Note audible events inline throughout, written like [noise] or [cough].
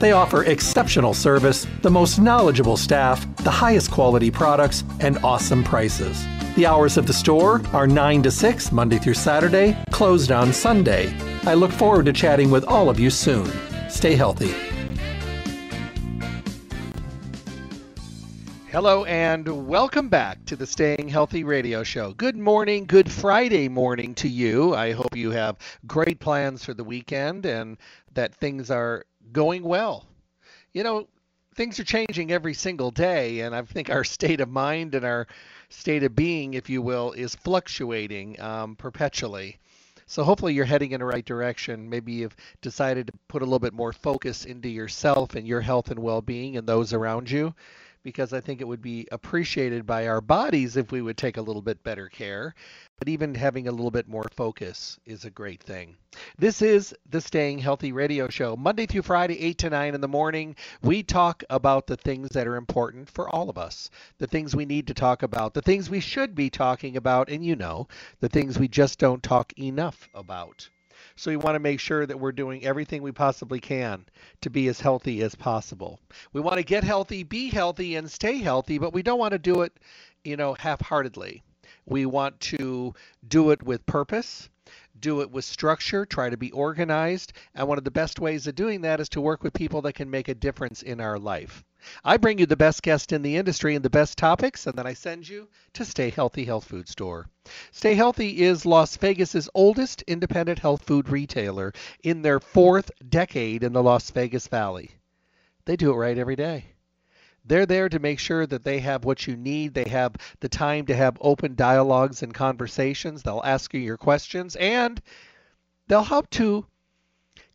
They offer exceptional service, the most knowledgeable staff, the highest quality products, and awesome prices. The hours of the store are 9 to 6, Monday through Saturday, closed on Sunday. I look forward to chatting with all of you soon. Stay healthy. Hello and welcome back to the Staying Healthy Radio Show. Good morning, good Friday morning to you. I hope you have great plans for the weekend and that things are going well. You know, things are changing every single day, and I think our [laughs] state of mind and our state of being, if you will, is fluctuating um, perpetually. So hopefully you're heading in the right direction. Maybe you've decided to put a little bit more focus into yourself and your health and well-being and those around you because I think it would be appreciated by our bodies if we would take a little bit better care. But even having a little bit more focus is a great thing. This is the Staying Healthy Radio Show. Monday through Friday, 8 to 9 in the morning, we talk about the things that are important for all of us, the things we need to talk about, the things we should be talking about, and you know, the things we just don't talk enough about. So we want to make sure that we're doing everything we possibly can to be as healthy as possible. We want to get healthy, be healthy, and stay healthy, but we don't want to do it, you know, half-heartedly. We want to do it with purpose, do it with structure, try to be organized, and one of the best ways of doing that is to work with people that can make a difference in our life. I bring you the best guest in the industry and the best topics, and then I send you to Stay Healthy Health Food Store. Stay Healthy is Las Vegas's oldest independent health food retailer in their fourth decade in the Las Vegas Valley. They do it right every day. They're there to make sure that they have what you need. They have the time to have open dialogues and conversations. They'll ask you your questions and they'll help to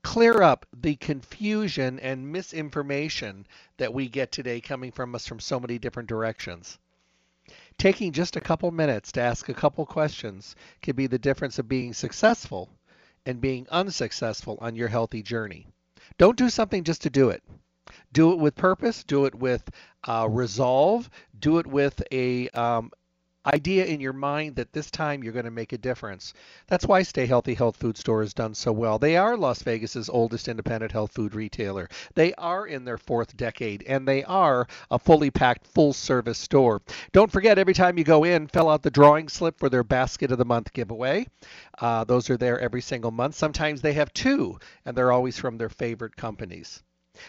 clear up the confusion and misinformation that we get today coming from us from so many different directions. Taking just a couple minutes to ask a couple questions can be the difference of being successful and being unsuccessful on your healthy journey. Don't do something just to do it. Do it with purpose, do it with uh, resolve, do it with a um, idea in your mind that this time you're going to make a difference. That's why Stay Healthy Health Food Store has done so well. They are Las Vegas's oldest independent health food retailer. They are in their fourth decade and they are a fully packed full service store. Don't forget every time you go in, fill out the drawing slip for their basket of the month giveaway. Uh, those are there every single month. Sometimes they have two and they're always from their favorite companies.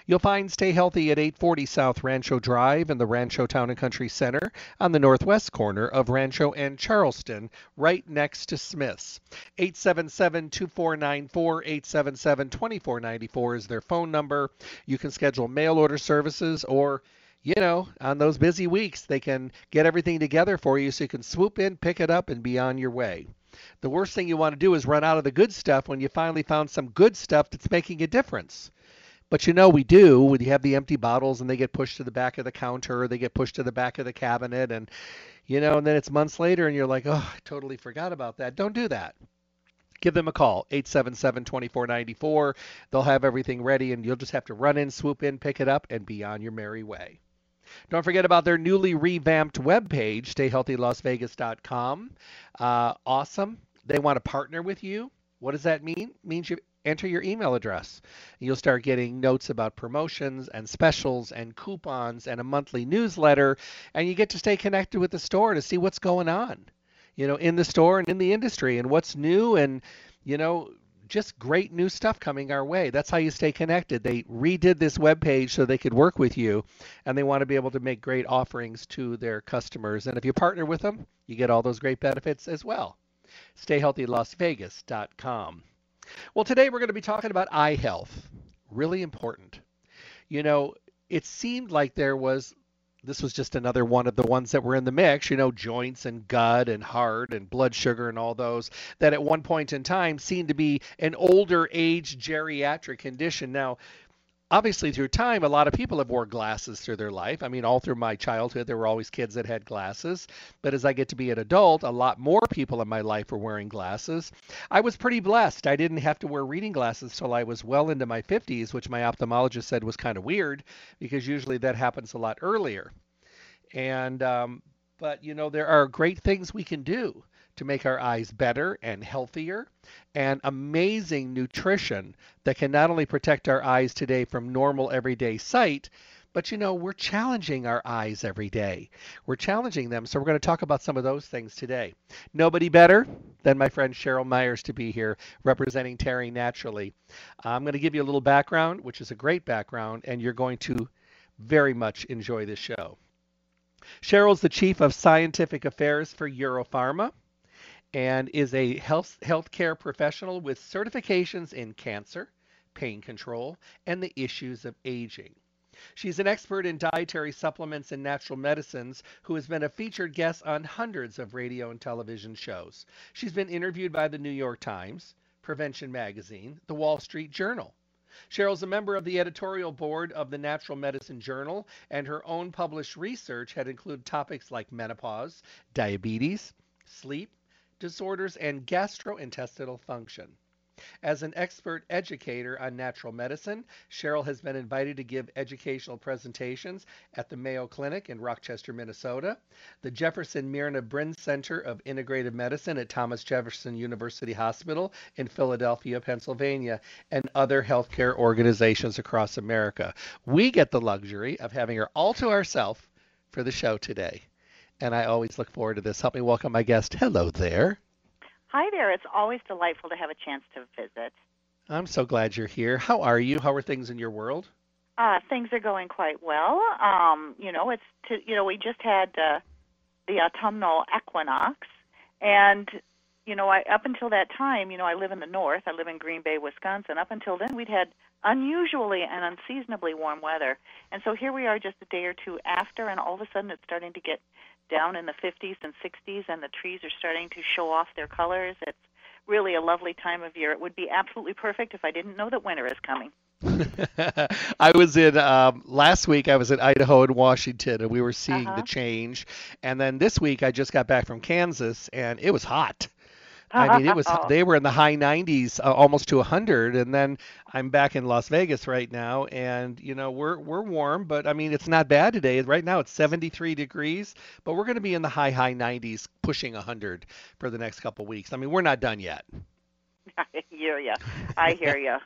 You'll find Stay Healthy at 840 South Rancho Drive in the Rancho Town and Country Center on the northwest corner of Rancho and Charleston, right next to Smith's. 877-2494, 877-2494 is their phone number. You can schedule mail order services or you know, on those busy weeks, they can get everything together for you so you can swoop in, pick it up, and be on your way. The worst thing you want to do is run out of the good stuff when you finally found some good stuff that's making a difference. But you know we do you have the empty bottles and they get pushed to the back of the counter they get pushed to the back of the cabinet and you know and then it's months later and you're like, "Oh, I totally forgot about that." Don't do that. Give them a call, 877-2494. They'll have everything ready and you'll just have to run in, swoop in, pick it up and be on your merry way. Don't forget about their newly revamped webpage, stayhealthylasvegas.com. Uh, awesome. They want to partner with you. What does that mean? It means you enter your email address. You'll start getting notes about promotions and specials and coupons and a monthly newsletter, and you get to stay connected with the store to see what's going on, you know, in the store and in the industry and what's new and, you know, just great new stuff coming our way. That's how you stay connected. They redid this web page so they could work with you and they want to be able to make great offerings to their customers. And if you partner with them, you get all those great benefits as well. stayhealthylasvegas.com. Well, today we're going to be talking about eye health. Really important. You know, it seemed like there was this was just another one of the ones that were in the mix, you know, joints and gut and heart and blood sugar and all those that at one point in time seemed to be an older age geriatric condition. Now, obviously through time a lot of people have wore glasses through their life. I mean all through my childhood there were always kids that had glasses. But as i get to be an adult a lot more people in my life were wearing glasses. I was pretty blessed. I didn't have to wear reading glasses till i was well into my 50s which my ophthalmologist said was kind of weird because usually that happens a lot earlier. And um, but you know there are great things we can do to make our eyes better and healthier, and amazing nutrition that can not only protect our eyes today from normal everyday sight, but you know, we're challenging our eyes every day. We're challenging them. So we're going to talk about some of those things today. Nobody better than my friend Cheryl Myers to be here representing Terry Naturally. I'm going to give you a little background, which is a great background, and you're going to very much enjoy this show. Cheryl's the Chief of Scientific Affairs for Europharma and is a health healthcare professional with certifications in cancer, pain control, and the issues of aging. She's an expert in dietary supplements and natural medicines who has been a featured guest on hundreds of radio and television shows. She's been interviewed by the New York Times, Prevention Magazine, the Wall Street Journal. Cheryl's a member of the editorial board of the Natural Medicine Journal, and her own published research had included topics like menopause, diabetes, sleep, disorders, and gastrointestinal function. As an expert educator on natural medicine, Cheryl has been invited to give educational presentations at the Mayo Clinic in Rochester, Minnesota, the Jefferson Myrna Brind Center of Integrative Medicine at Thomas Jefferson University Hospital in Philadelphia, Pennsylvania, and other healthcare organizations across America. We get the luxury of having her all to ourselves for the show today and I always look forward to this. Help me welcome my guest. Hello there. Hi there. It's always delightful to have a chance to visit. I'm so glad you're here. How are you? How are things in your world? Uh, things are going quite well. Um, you know, it's to, you know we just had uh, the autumnal equinox, and you know, I up until that time, you know, I live in the north. I live in Green Bay, Wisconsin. Up until then, we'd had unusually and unseasonably warm weather, and so here we are, just a day or two after, and all of a sudden, it's starting to get down in the 50s and 60s, and the trees are starting to show off their colors. It's really a lovely time of year. It would be absolutely perfect if I didn't know that winter is coming. [laughs] I was in um, last week. I was in Idaho and Washington, and we were seeing Uh-huh. the change. And then this week, I just got back from Kansas, and it was hot. I mean, it was [laughs] they were in the high 90s, uh, almost to 100, and then I'm back in Las Vegas right now, and you know we're we're warm, but I mean it's not bad today. Right now it's 73 degrees, but we're going to be in the high high 90s, pushing 100 for the next couple weeks. I mean we're not done yet. [laughs] I hear you. I hear you.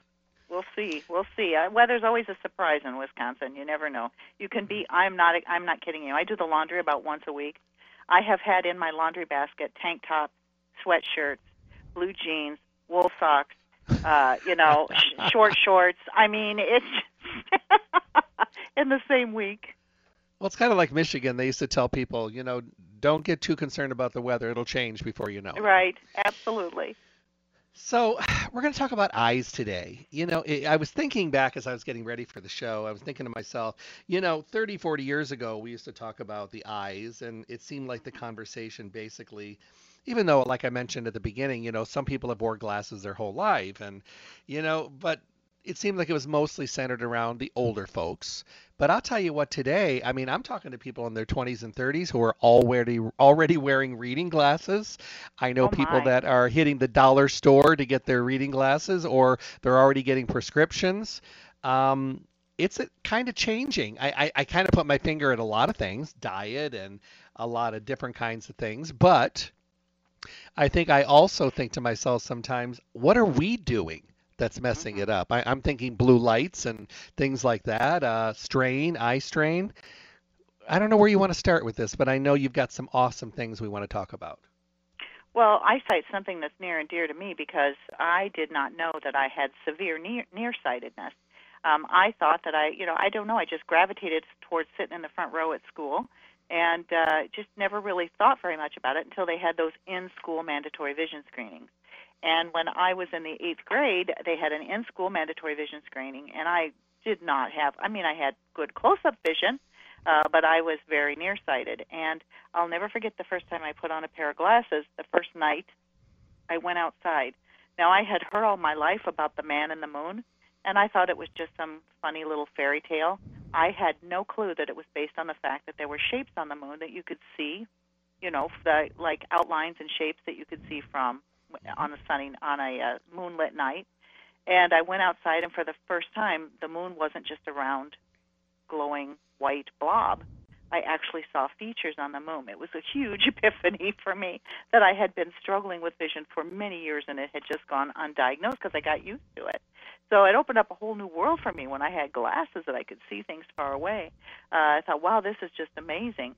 We'll see. We'll see. Uh, weather's always a surprise in Wisconsin. You never know. You can be. I'm not. I'm not kidding you. I do the laundry about once a week. I have had in my laundry basket tank tops, sweatshirts, blue jeans, wool socks. Uh, you know, sh- short shorts. I mean, it's [laughs] in the same week. Well, it's kind of like Michigan. They used to tell people, you know, don't get too concerned about the weather. It'll change before you know. it. Right. Absolutely. So, [sighs] we're going to talk about eyes today. You know, i I was thinking back as I was getting ready for the show, I was thinking to myself, you know, 30, 40 years ago, we used to talk about the eyes, and it seemed like the conversation basically, even though, like I mentioned at the beginning, you know, some people have wore glasses their whole life, and, you know, but it seemed like it was mostly centered around the older folks. But I'll tell you what, today, I mean, I'm talking to people in their 20s and 30s who are already already wearing reading glasses. I know Oh people that are hitting the dollar store to get their reading glasses, or they're already getting prescriptions. Um, it's kind of changing. I, I, I kind of put my finger at a lot of things, diet and a lot of different kinds of things. But I think I also think to myself sometimes, what are we doing that's messing Mhm. it up? I, I'm thinking blue lights and things like that, uh, strain, eye strain. I don't know where you want to start with this, but I know you've got some awesome things we want to talk about. Well, eyesight's something that's near and dear to me because I did not know that I had severe near nearsightedness. Um, I thought that I, you know, I don't know. I just gravitated towards sitting in the front row at school, and uh, just never really thought very much about it until they had those in-school mandatory vision screenings. And when I was in the eighth grade, they had an in-school mandatory vision screening, and I did not have. I mean, I had good close-up vision, uh, but I was very nearsighted. And I'll never forget the first time I put on a pair of glasses. The first night, I went outside. Now I had heard all my life about the man in the moon, and I thought it was just some funny little fairy tale. I had no clue that it was based on the fact that there were shapes on the moon that you could see, you know, the like outlines and shapes that you could see from on a sunny on a uh, moonlit night. And I went outside, and for the first time, the moon wasn't just a round, glowing white blob. I actually saw features on the moon. It was a huge [laughs] epiphany for me that I had been struggling with vision for many years and it had just gone undiagnosed because I got used to it. So it opened up a whole new world for me when I had glasses that I could see things far away. Uh, I thought, wow, this is just amazing.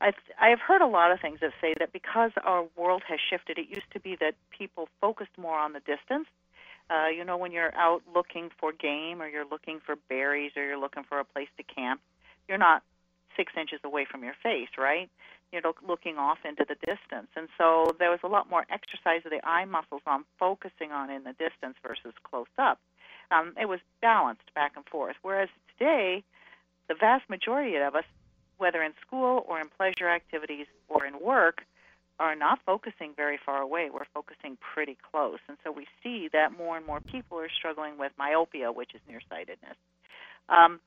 I've, heard a lot of things that say that because our world has shifted, it used to be that people focused more on the distance. Uh, you know, when you're out looking for game or you're looking for berries or you're looking for a place to camp, you're not six inches away from your face, right? You know, looking off into the distance. And so there was a lot more exercise of the eye muscles on focusing on in the distance versus close up. Um, it was balanced back and forth. Whereas today, the vast majority of us, whether in school or in pleasure activities or in work, are not focusing very far away. We're focusing pretty close. And so we see that more and more people are struggling with myopia, which is nearsightedness. Um,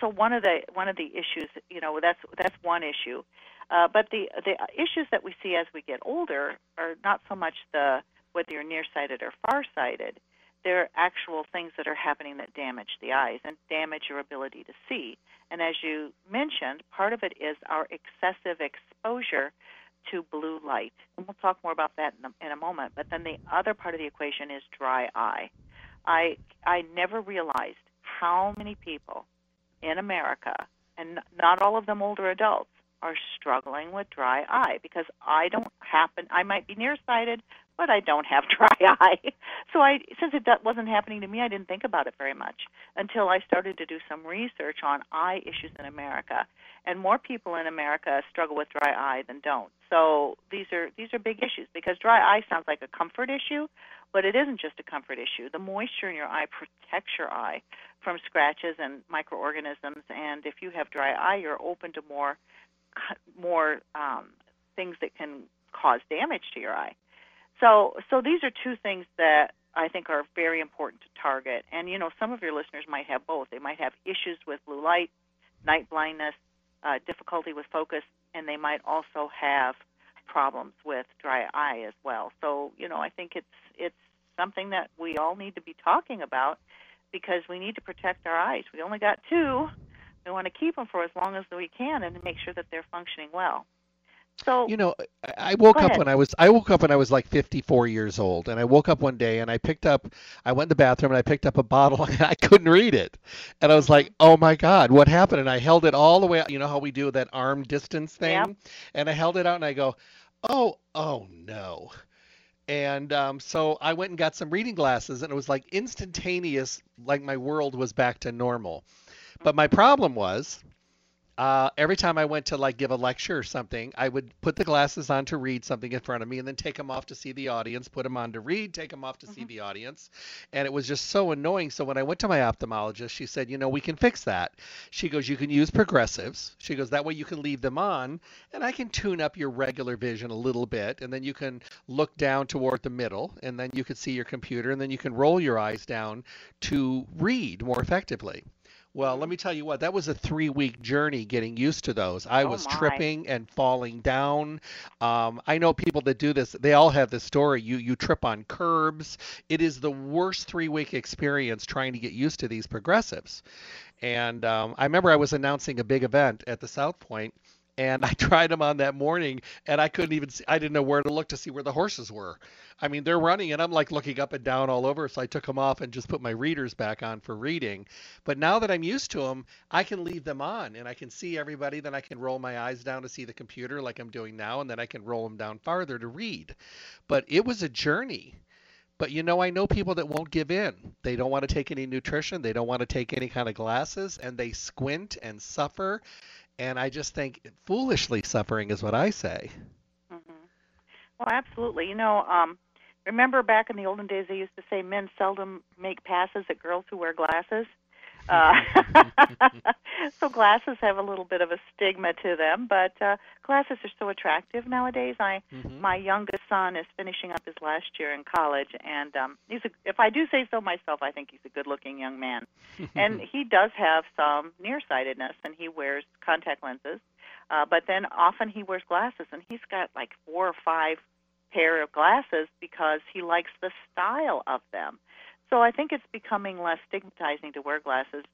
so one of the one of the issues, you know, that's that's one issue. Uh, but the the issues that we see as we get older are not so much the whether you're nearsighted or farsighted. They're actual things that are happening that damage the eyes and damage your ability to see. And as you mentioned, part of it is our excessive exposure to blue light. And we'll talk more about that in a, in a moment. But then the other part of the equation is dry eye. I I never realized how many people in America, and not all of them older adults, are struggling with dry eye because I don't happen, I might be nearsighted, but I don't have [laughs] dry eye. So I, since it wasn't happening to me, I didn't think about it very much until I started to do some research on eye issues in America. And more people in America struggle with dry eye than don't. So these are these are big issues because dry eye sounds like a comfort issue, but it isn't just a comfort issue. The moisture in your eye protects your eye from scratches and microorganisms, and if you have dry eye, you're open to more more um, things that can cause damage to your eye. So, so these are two things that I think are very important to target. And you know, some of your listeners might have both. They might have issues with blue light, night blindness, uh, difficulty with focus, and they might also have problems with dry eye as well. So, you know, I think it's it's something that we all need to be talking about because we need to protect our eyes. We only got two. We want to keep them for as long as we can and make sure that they're functioning well. So you know, I woke up when I was I woke up when I was like 54 years old, and I woke up one day and I picked up I went in the bathroom and I picked up a bottle [laughs] and I couldn't read it, and I was like, oh my god, what happened? And I held it all the way. You know how we do that arm distance thing, yep. and I held it out and I go, oh oh no. And um, so I went and got some reading glasses, and it was like instantaneous, like my world was back to normal. But my problem was uh, every time I went to like give a lecture or something, I would put the glasses on to read something in front of me and then take them off to see the audience, put them on to read, take them off to mm-hmm. see the audience. And it was just so annoying. So when I went to my ophthalmologist, she said, you know, we can fix that. She goes, you can use progressives. She goes, that way you can leave them on and I can tune up your regular vision a little bit. And then you can look down toward the middle and then you can see your computer and then you can roll your eyes down to read more effectively. Well, let me tell you what, that was a three week journey getting used to those. I oh was my. tripping and falling down. Um, I know people that do this, they all have this story. You, you trip on curbs. It is the worst three week experience trying to get used to these progressives. And um, I remember I was announcing a big event at the South Point and I [laughs] tried them on that morning and I couldn't even see, I didn't know where to look to see where the horses were. I mean, they're running and I'm like looking up and down all over. So I took them off and just put my readers back on for reading. But now that I'm used to them, I can leave them on and I can see everybody. Then I can roll my eyes down to see the computer like I'm doing now. And then I can roll them down farther to read. But it was a journey. But you know, I know people that won't give in. They don't want to take any nutrition. They don't want to take any kind of glasses and they squint and suffer And I just think foolishly suffering is what I say. Mm-hmm. Well, absolutely. You know, um, remember back in the olden days, they used to say men seldom make passes at girls who wear glasses. Uh, [laughs] so glasses have a little bit of a stigma to them, but uh, glasses are so attractive nowadays. I, mm-hmm. my youngest son is finishing up his last year in college, and um, he's a, if I do say so myself, I think he's a good-looking young man, [laughs] and he does have some nearsightedness, and he wears contact lenses. Uh, but then often he wears glasses, and he's got like four or five pair of glasses because he likes the style of them. So I think it's becoming less stigmatizing to wear glasses.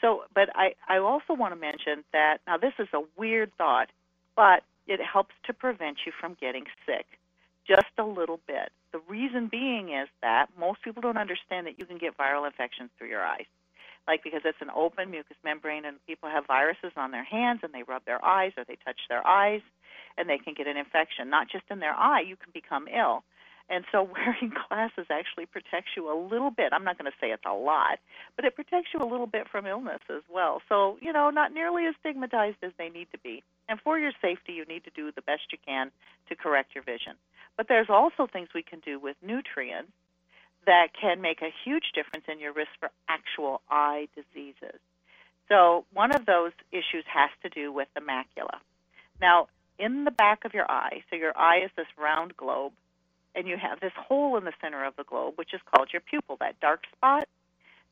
So, but I, I also want to mention that now this is a weird thought, but it helps to prevent you from getting sick just a little bit. The reason being is that most people don't understand that you can get viral infections through your eyes. Like because it's an open mucous membrane and people have viruses on their hands and they rub their eyes or they touch their eyes and they can get an infection. Not just in their eye, you can become ill. And so [laughs] wearing glasses actually protects you a little bit. I'm not going to say it's a lot, but it protects you a little bit from illness as well. So, you know, not nearly as stigmatized as they need to be. And for your safety, you need to do the best you can to correct your vision. But there's also things we can do with nutrients that can make a huge difference in your risk for actual eye diseases. So, one of those issues has to do with the macula. Now, in the back of your eye, so your eye is this round globe, and you have this hole in the center of the globe, which is called your pupil, that dark spot.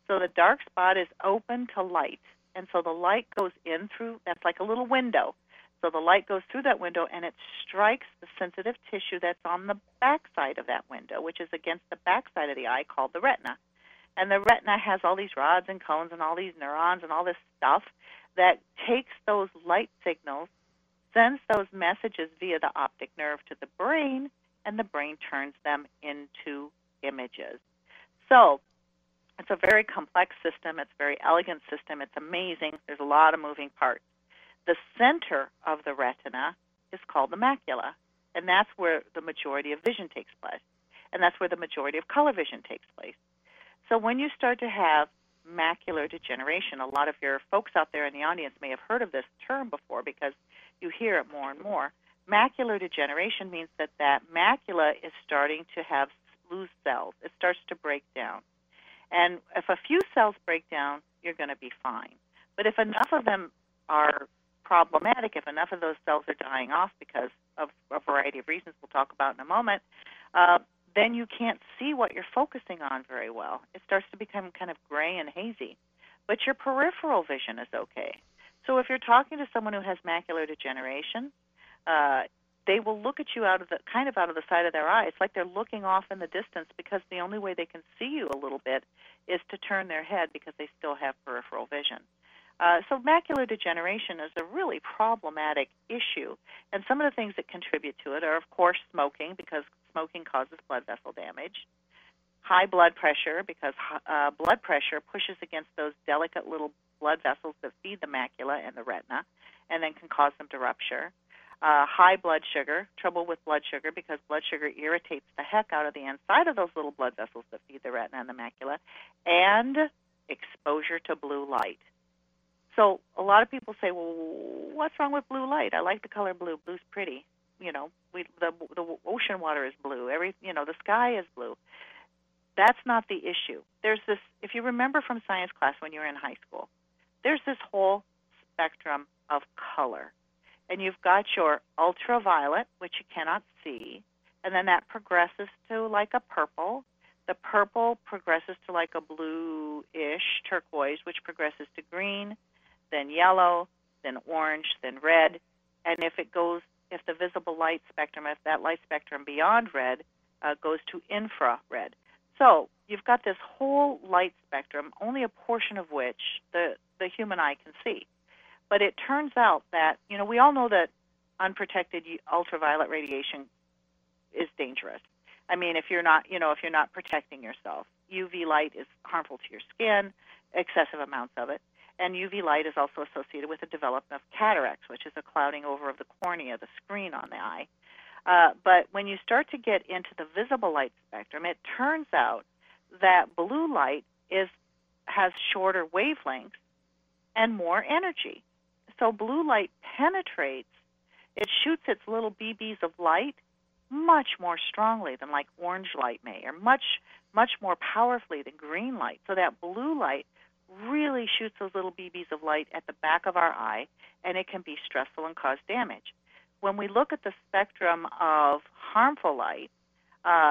So the dark spot is open to light, and so the light goes in through, that's like a little window. So the light goes through that window and it strikes the sensitive tissue that's on the back side of that window, which is against the back side of the eye called the retina. And the retina has all these rods and cones and all these neurons and all this stuff that takes those light signals, sends those messages via the optic nerve to the brain, and the brain turns them into images. So it's a very complex system. It's a very elegant system. It's amazing. There's a lot of moving parts. The center of the retina is called the macula, and that's where the majority of vision takes place. And that's where the majority of color vision takes place. So when you start to have macular degeneration, a lot of your folks out there in the audience may have heard of this term before because you hear it more and more macular degeneration means that that macula is starting to have lose cells. It starts to break down. And if a few cells break down, you're going to be fine. But if enough of them are problematic, if enough of those cells are dying off because of a variety of reasons we'll talk about in a moment, uh, then you can't see what you're focusing on very well. It starts to become kind of gray and hazy. But your peripheral vision is okay. So if you're talking to someone who has macular degeneration, uh, they will look at you out of the kind of out of the side of their eye. It's like they're looking off in the distance because the only way they can see you a little bit is to turn their head because they still have peripheral vision. Uh, so macular degeneration is a really problematic issue, and some of the things that contribute to it are, of course, smoking because smoking causes blood vessel damage, high blood pressure because uh, blood pressure pushes against those delicate little blood vessels that feed the macula and the retina, and then can cause them to rupture uh, high blood sugar, trouble with blood sugar because blood sugar irritates the heck out of the inside of those little blood vessels that feed the retina and the macula, and exposure to blue light. So a lot of people say, "Well, what's wrong with blue light? I like the color blue. Blue's pretty. You know, we the the ocean water is blue. Every you know, the sky is blue." That's not the issue. There's this. If you remember from science class when you were in high school, there's this whole spectrum of color and you've got your ultraviolet, which you cannot see, and then that progresses to like a purple. The purple progresses to like a blue-ish turquoise, which progresses to green, then yellow, then orange, then red, and if it goes, if the visible light spectrum, if that light spectrum beyond red uh, goes to infrared. So you've got this whole light spectrum, only a portion of which the, the human eye can see. But it turns out that, you know, we all know that unprotected ultraviolet radiation is dangerous. I mean, if you're not, you know, if you're not protecting yourself, UV light is harmful to your skin, excessive amounts of it. And UV light is also associated with the development of cataracts, which is a clouding over of the cornea, the screen on the eye. Uh, but when you start to get into the visible light spectrum, it turns out that blue light is has shorter wavelengths and more energy. So blue light penetrates, it shoots its little BBs of light much more strongly than like orange light may, or much, much more powerfully than green light. So that blue light really shoots those little BBs of light at the back of our eye, and it can be stressful and cause damage. When we look at the spectrum of harmful light, uh,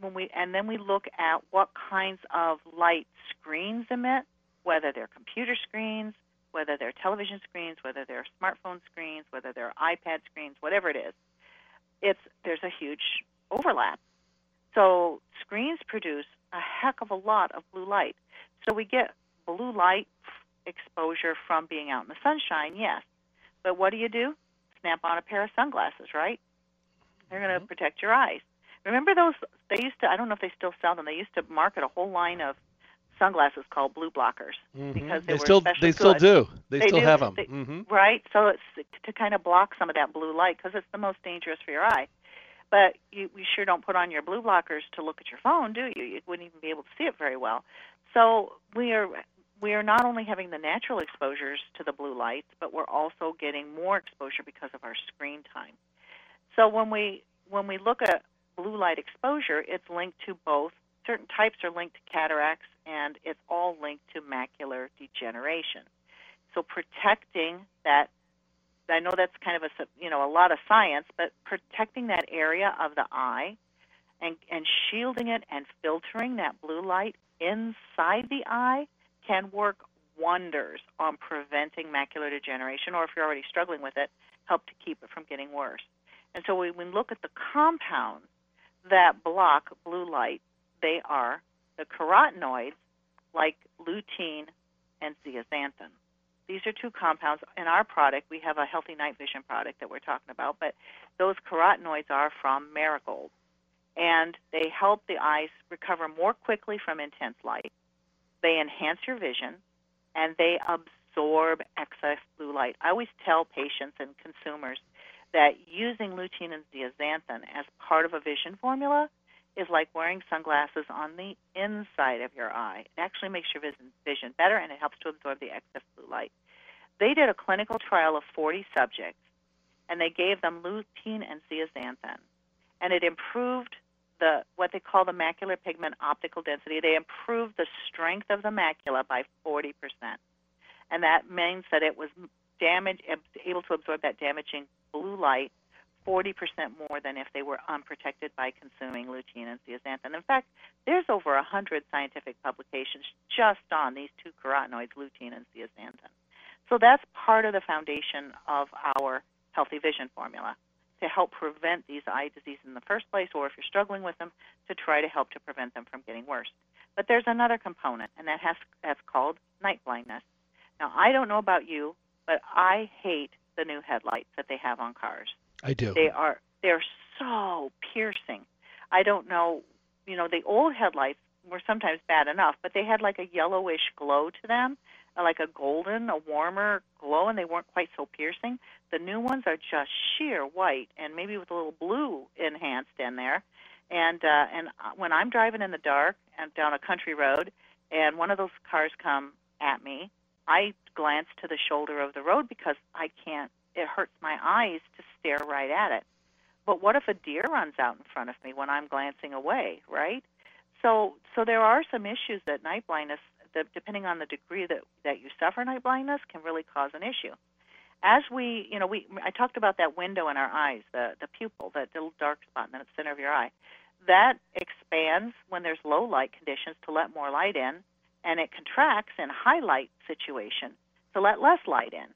when we and then we look at what kinds of light screens emit, whether they're computer screens, whether they're television screens, whether they're smartphone screens, whether they're iPad screens, whatever it is, it's there's a huge overlap. So screens produce a heck of a lot of blue light. So we get blue light exposure from being out in the sunshine, yes. But what do you do? Snap on a pair of sunglasses, right? They're going to mm-hmm. protect your eyes. Remember those? They used to. I don't know if they still sell them. They used to market a whole line of sunglasses called blue blockers mm-hmm. because they, they still they good. still do. They, they still do. have them. They, mm-hmm. Right. So it's to kind of block some of that blue light because it's the most dangerous for your eye. But you, you sure don't put on your blue blockers to look at your phone, do you? You wouldn't even be able to see it very well. So we are we are not only having the natural exposures to the blue lights, but we're also getting more exposure because of our screen time. So when we when we look at blue light exposure, it's linked to both certain types are linked to cataracts and it's all linked to macular degeneration. So protecting that I know that's kind of a you know a lot of science, but protecting that area of the eye and and shielding it and filtering that blue light inside the eye can work wonders on preventing macular degeneration, or if you're already struggling with it, help to keep it from getting worse. And so when we look at the compounds that block blue light, they are the carotenoids like lutein and zeaxanthin. These are two compounds in our product. We have a healthy night vision product that we're talking about, but those carotenoids are from marigold. And they help the eyes recover more quickly from intense light they enhance your vision, and they absorb excess blue light. I always tell patients and consumers that using lutein and zeaxanthin as part of a vision formula is like wearing sunglasses on the inside of your eye. It actually makes your vision better and it helps to absorb the excess blue light. They did a clinical trial of 40 subjects and they gave them lutein and zeaxanthin and it improved the what they call the macular pigment optical density. They improved the strength of the macula by 40%. And that means that it was damage, able to absorb that damaging blue light 40% more than if they were unprotected by consuming lutein and zeaxanthin. In fact, there's over 100 scientific publications just on these two carotenoids, lutein and zeaxanthin. So that's part of the foundation of our healthy vision formula to help prevent these eye diseases in the first place, or if you're struggling with them, to try to help to prevent them from getting worse. But there's another component, and that has that's called night blindness. Now, I don't know about you, but I hate the new headlights that they have on cars. I do. They are they're so piercing. I don't know, you know, the old headlights were sometimes bad enough, but they had like a yellowish glow to them like a golden, a warmer glow, and they weren't quite so piercing. The new ones are just sheer white, and maybe with a little blue enhanced in there. And uh, and when I'm driving in the dark and down a country road, and one of those cars come at me, I glance to the shoulder of the road because I can't. It hurts my eyes to stare right at it. But what if a deer runs out in front of me when I'm glancing away, right? So so there are some issues that night blindness the, depending on the degree that, that you suffer night blindness, can really cause an issue. As we, you know, we I talked about that window in our eyes, the the pupil, that little dark spot in the center of your eye. That expands when there's low light conditions to let more light in, and it contracts in high light situation to let less light in.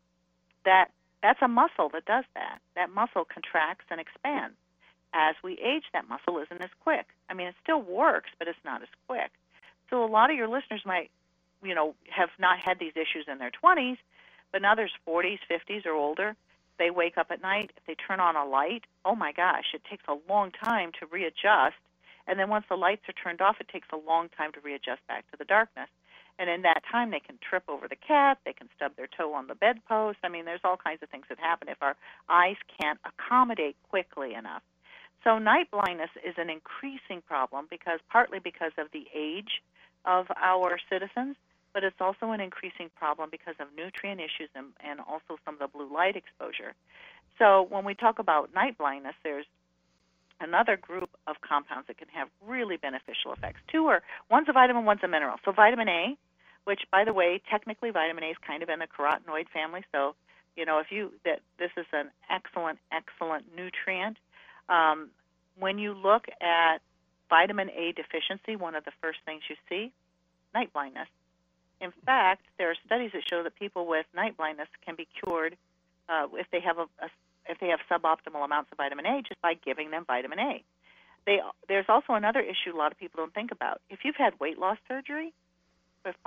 That that's a muscle that does that. That muscle contracts and expands. As we age, that muscle isn't as quick. I mean, it still works, but it's not as quick. So a lot of your listeners might you know, have not had these issues in their 20s, but now there's 40s, 50s, or older. They wake up at night. If they turn on a light, oh my gosh, it takes a long time to readjust. And then once the lights are turned off, it takes a long time to readjust back to the darkness. And in that time, they can trip over the cat, they can stub their toe on the bedpost. I mean, there's all kinds of things that happen if our eyes can't accommodate quickly enough. So night blindness is an increasing problem because partly because of the age of our citizens, but it's also an increasing problem because of nutrient issues and, and also some of the blue light exposure. So when we talk about night blindness, there's another group of compounds that can have really beneficial effects. Two are one's a vitamin, one's a mineral. So vitamin A, which by the way, technically vitamin A is kind of in the carotenoid family. So you know if you that this is an excellent, excellent nutrient. Um, when you look at vitamin A deficiency, one of the first things you see, night blindness. In fact, there are studies that show that people with night blindness can be cured uh, if they have a, a if they have suboptimal amounts of vitamin A just by giving them vitamin A. They, there's also another issue a lot of people don't think about. If you've had weight loss surgery,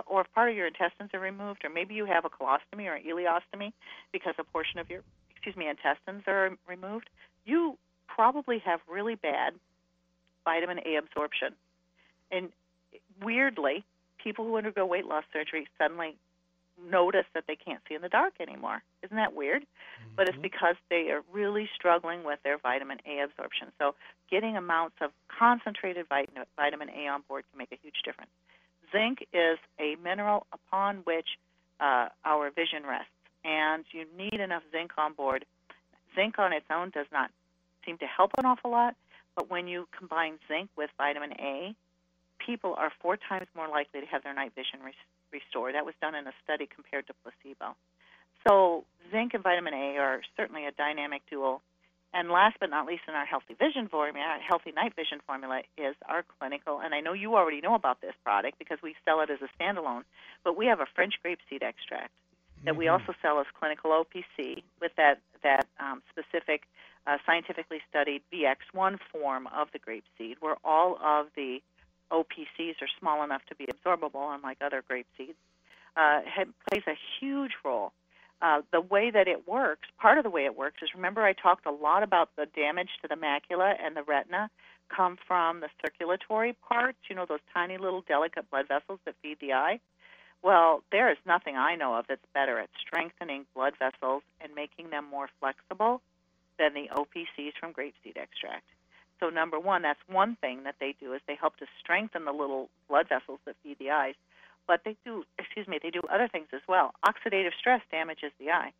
or if part of your intestines are removed, or maybe you have a colostomy or an ileostomy because a portion of your, excuse me, intestines are removed, you probably have really bad vitamin A absorption. And weirdly, people who undergo weight loss surgery suddenly notice that they can't see in the dark anymore. Isn't that weird? Mm-hmm. But it's because they are really struggling with their vitamin A absorption. So getting amounts of concentrated vitamin A on board can make a huge difference. Zinc is a mineral upon which uh, our vision rests, and you need enough zinc on board. Zinc on its own does not seem to help an awful lot, but when you combine zinc with vitamin A, people are four times more likely to have their night vision restored. That was done in a study compared to placebo. So zinc and vitamin A are certainly a dynamic duo. And last but not least, in our healthy vision formula, our healthy night vision formula is our clinical. And I know you already know about this product because we sell it as a standalone, but we have a French grapeseed extract that we mm-hmm. also sell as clinical OPC with that that um, specific uh, scientifically studied VX1 form of the grapeseed, where all of the OPCs are small enough to be absorbable, unlike other grapeseeds. uh, plays a huge role. Uh, the way that it works, part of the way it works is remember I talked a lot about the damage to the macula and the retina come from the circulatory parts, you know, those tiny little delicate blood vessels that feed the eye. Well, there is nothing I know of that's better at strengthening blood vessels and making them more flexible than the OPCs from grapeseed extract. So number one, that's one thing that they do is they help to strengthen the little blood vessels that feed the eyes. But they do, excuse me, they do other things as well. Oxidative stress damages the eye.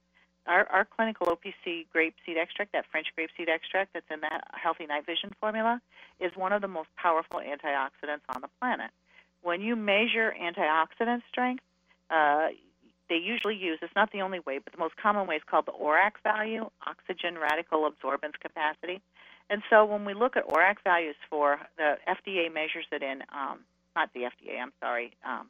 Our, our clinical OPC grapeseed extract, that French grapeseed extract that's in that healthy night vision formula, is one of the most powerful antioxidants on the planet. When you measure antioxidant strength, uh, they usually use, it's not the only way, but the most common way is called the ORAC value, oxygen radical absorbance capacity. And so when we look at ORAC values for the FDA measures it in, um, not the FDA, I'm sorry, um,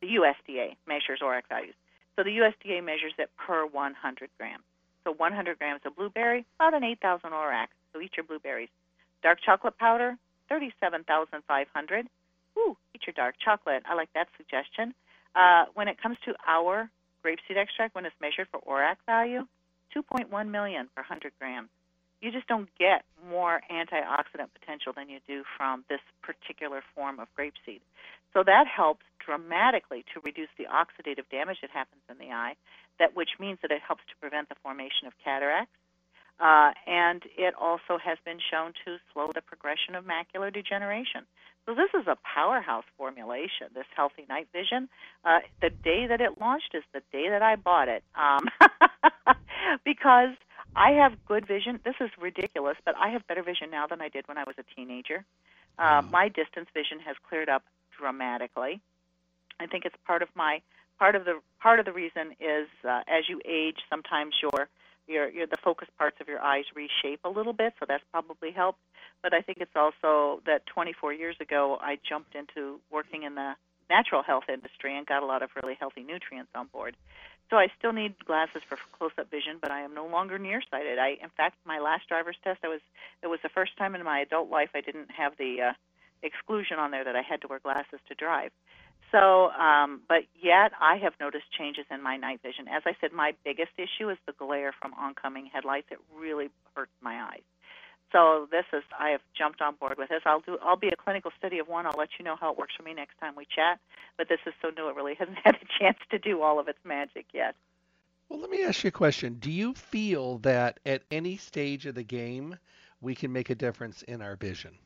the USDA measures ORAC values. So the USDA measures it per 100 grams. So 100 grams of blueberry, about an 8,000 ORAC. So eat your blueberries. Dark chocolate powder, 37,500. Ooh, eat your dark chocolate. I like that suggestion. Uh, when it comes to our grapeseed extract, when it's measured for ORAC value, 2.1 million per 100 grams you just don't get more antioxidant potential than you do from this particular form of grapeseed. So that helps dramatically to reduce the oxidative damage that happens in the eye, that which means that it helps to prevent the formation of cataracts. Uh, and it also has been shown to slow the progression of macular degeneration. So this is a powerhouse formulation, this healthy night vision. Uh, the day that it launched is the day that I bought it, um, [laughs] because I have good vision. This is ridiculous, but I have better vision now than I did when I was a teenager. Uh, My distance vision has cleared up dramatically. I think it's part of my part of the part of the reason is uh, as you age, sometimes your your, your the focus parts of your eyes reshape a little bit, so that's probably helped. But I think it's also that 24 years ago I jumped into working in the natural health industry and got a lot of really healthy nutrients on board. So I still need glasses for close-up vision, but I am no longer nearsighted. I, in fact, my last driver's test, I was it was the first time in my adult life I didn't have the uh, exclusion on there that I had to wear glasses to drive. So, um, but yet I have noticed changes in my night vision. As I said, my biggest issue is the glare from oncoming headlights. It really hurts my eyes. So this is I have jumped on board with this. I'll do I'll be a clinical study of one. I'll let you know how it works for me next time we chat. But this is so new it really [laughs] hasn't had a chance to do all of its magic yet. Well, let me ask you a question. Do you feel that at any stage of the game we can make a difference in our vision?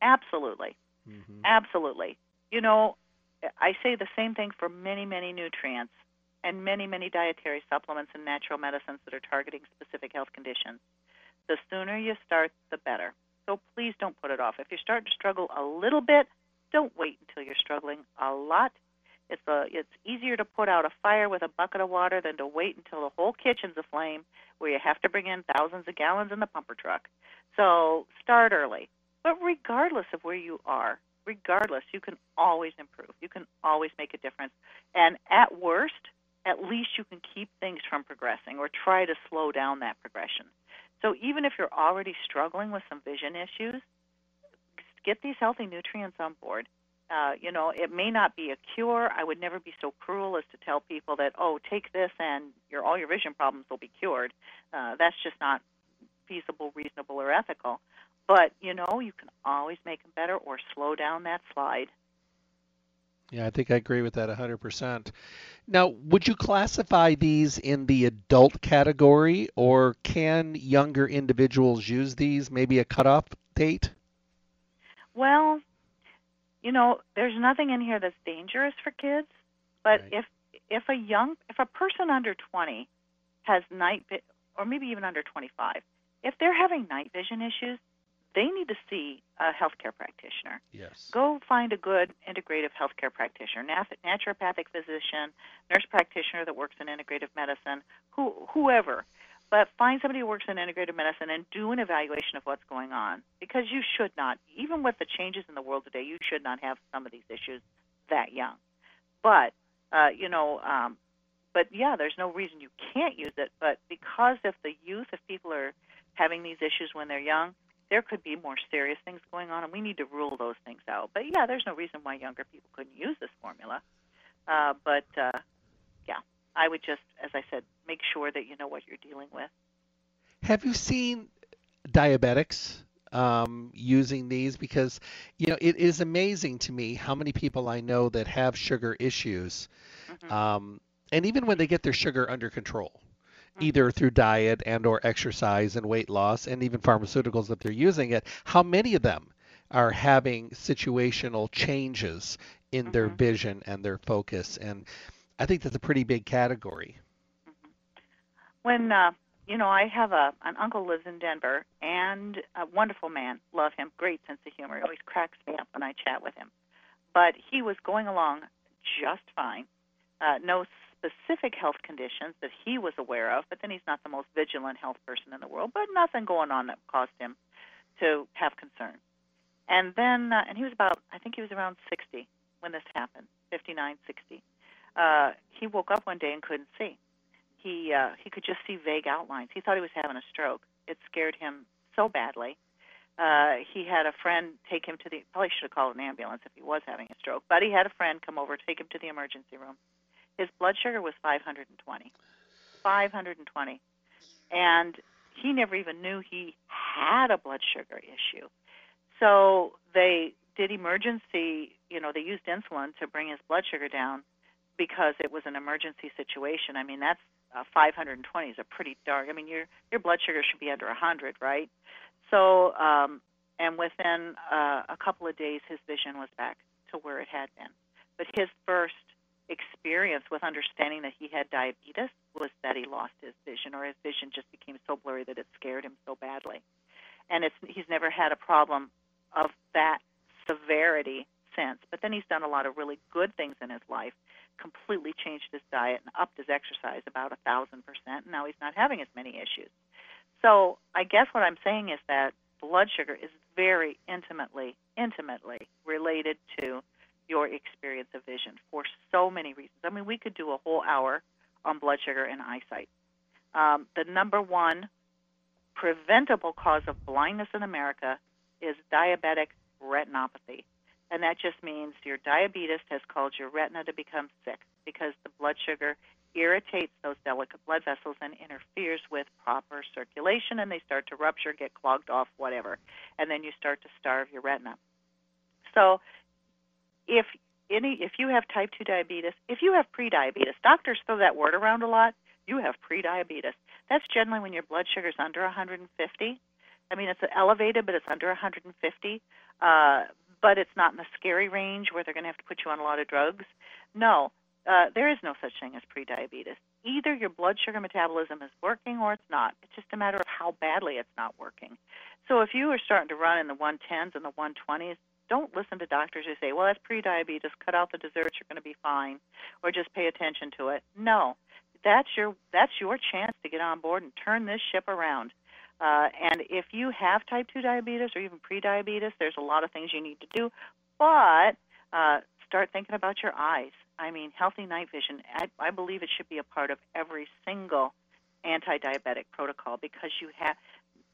Absolutely. Mm-hmm. Absolutely. You know, I say the same thing for many, many nutrients and many, many dietary supplements and natural medicines that are targeting specific health conditions. The sooner you start, the better. So please don't put it off. If you're starting to struggle a little bit, don't wait until you're struggling a lot. It's a, it's easier to put out a fire with a bucket of water than to wait until the whole kitchen's aflame, where you have to bring in thousands of gallons in the pumper truck. So start early. But regardless of where you are, regardless, you can always improve. You can always make a difference. And at worst, at least you can keep things from progressing or try to slow down that progression. So even if you're already struggling with some vision issues, get these healthy nutrients on board. Uh, you know, it may not be a cure. I would never be so cruel as to tell people that, oh, take this and your all your vision problems will be cured. Uh, that's just not feasible, reasonable, or ethical. But you know, you can always make them better or slow down that slide. Yeah, I think I agree with that 100%. Now, would you classify these in the adult category, or can younger individuals use these? Maybe a cutoff date? Well, you know, there's nothing in here that's dangerous for kids, but Right. if if a young if a person under 20 has night or maybe even under 25, if they're having night vision issues, they need to see a healthcare practitioner. Yes. Go find a good integrative healthcare practitioner, naturopathic physician, nurse practitioner that works in integrative medicine, who, whoever. But find somebody who works in integrative medicine and do an evaluation of what's going on. Because you should not, even with the changes in the world today, you should not have some of these issues that young. But, uh, you know, um, but yeah, there's no reason you can't use it. But because if the youth, if people are having these issues when they're young, there could be more serious things going on, and we need to rule those things out. But yeah, there's no reason why younger people couldn't use this formula. Uh, but uh, yeah, I would just, as I said, make sure that you know what you're dealing with. Have you seen diabetics um, using these? Because, you know, it is amazing to me how many people I know that have sugar issues. Mhm. Um, and even when they get their sugar under control. Either through diet and or exercise and weight loss and even pharmaceuticals that they're using it, how many of them are having situational changes in their Mhm. vision and their focus? And I think that's a pretty big category. When uh, you know, I have a an uncle lives in Denver, and a wonderful man. Love him, great sense of humor. He always cracks me up when I chat with him. But he was going along just fine. Uh, no specific health conditions that he was aware of, but then he's not the most vigilant health person in the world. But nothing going on that caused him to have concern. And then, uh, and he was about, I think he was around 60 when this happened, 59, 60. Uh, he woke up one day and couldn't see he uh, he could just see vague outlines. He thought he was having a stroke. It scared him so badly. Uh, he had a friend take him to the probably should have called an ambulance if he was having a stroke. But he had a friend come over, take him to the emergency room. His blood sugar was 520. 520. And he never even knew he had a blood sugar issue. So they did emergency, you know, they used insulin to bring his blood sugar down because it was an emergency situation. I mean, that's uh, 520 is a pretty dark. I mean, your your blood sugar should be under 100, right? So, um, and within uh, a couple of days, his vision was back to where it had been. But his first experience with understanding that he had diabetes was that he lost his vision, or his vision just became so blurry that it scared him so badly. And it's he's never had a problem of that severity since. But then he's done a lot of really good things in his life completely changed his diet and upped his exercise about a thousand percent. And now he's not having as many issues. So I guess what I'm saying is that blood sugar is very intimately, intimately related to your experience of vision for so many reasons. I mean, we could do a whole hour on blood sugar and eyesight. Um, the number one preventable cause of blindness in America is diabetic retinopathy. And that just means your diabetes has caused your retina to become sick because the blood sugar irritates those delicate blood vessels and interferes with proper circulation and they start to rupture, get clogged off, whatever. And then you start to starve your retina. So if any if you have type 2 diabetes, if you have prediabetes, doctors throw that word around a lot. You have prediabetes. That's generally when your blood sugar is under 150. I mean, it's elevated, but it's under 150. Uh, but it's not in the scary range where they're going to have to put you on a lot of drugs. No, uh, there is no such thing as prediabetes. Either your blood sugar metabolism is working or it's not. It's just a matter of how badly it's not working. So if you are starting to run in the 110s and the 120s, don't listen to doctors who say, well, that's prediabetes, cut out the desserts, you're going to be fine, or just pay attention to it. No, that's your, that's your chance to get on board and turn this ship around. Uh, and if you have type 2 diabetes or even prediabetes, there's a lot of things you need to do, but uh, start thinking about your eyes. I mean, healthy night vision, I, I believe it should be a part of every single anti-diabetic protocol because you have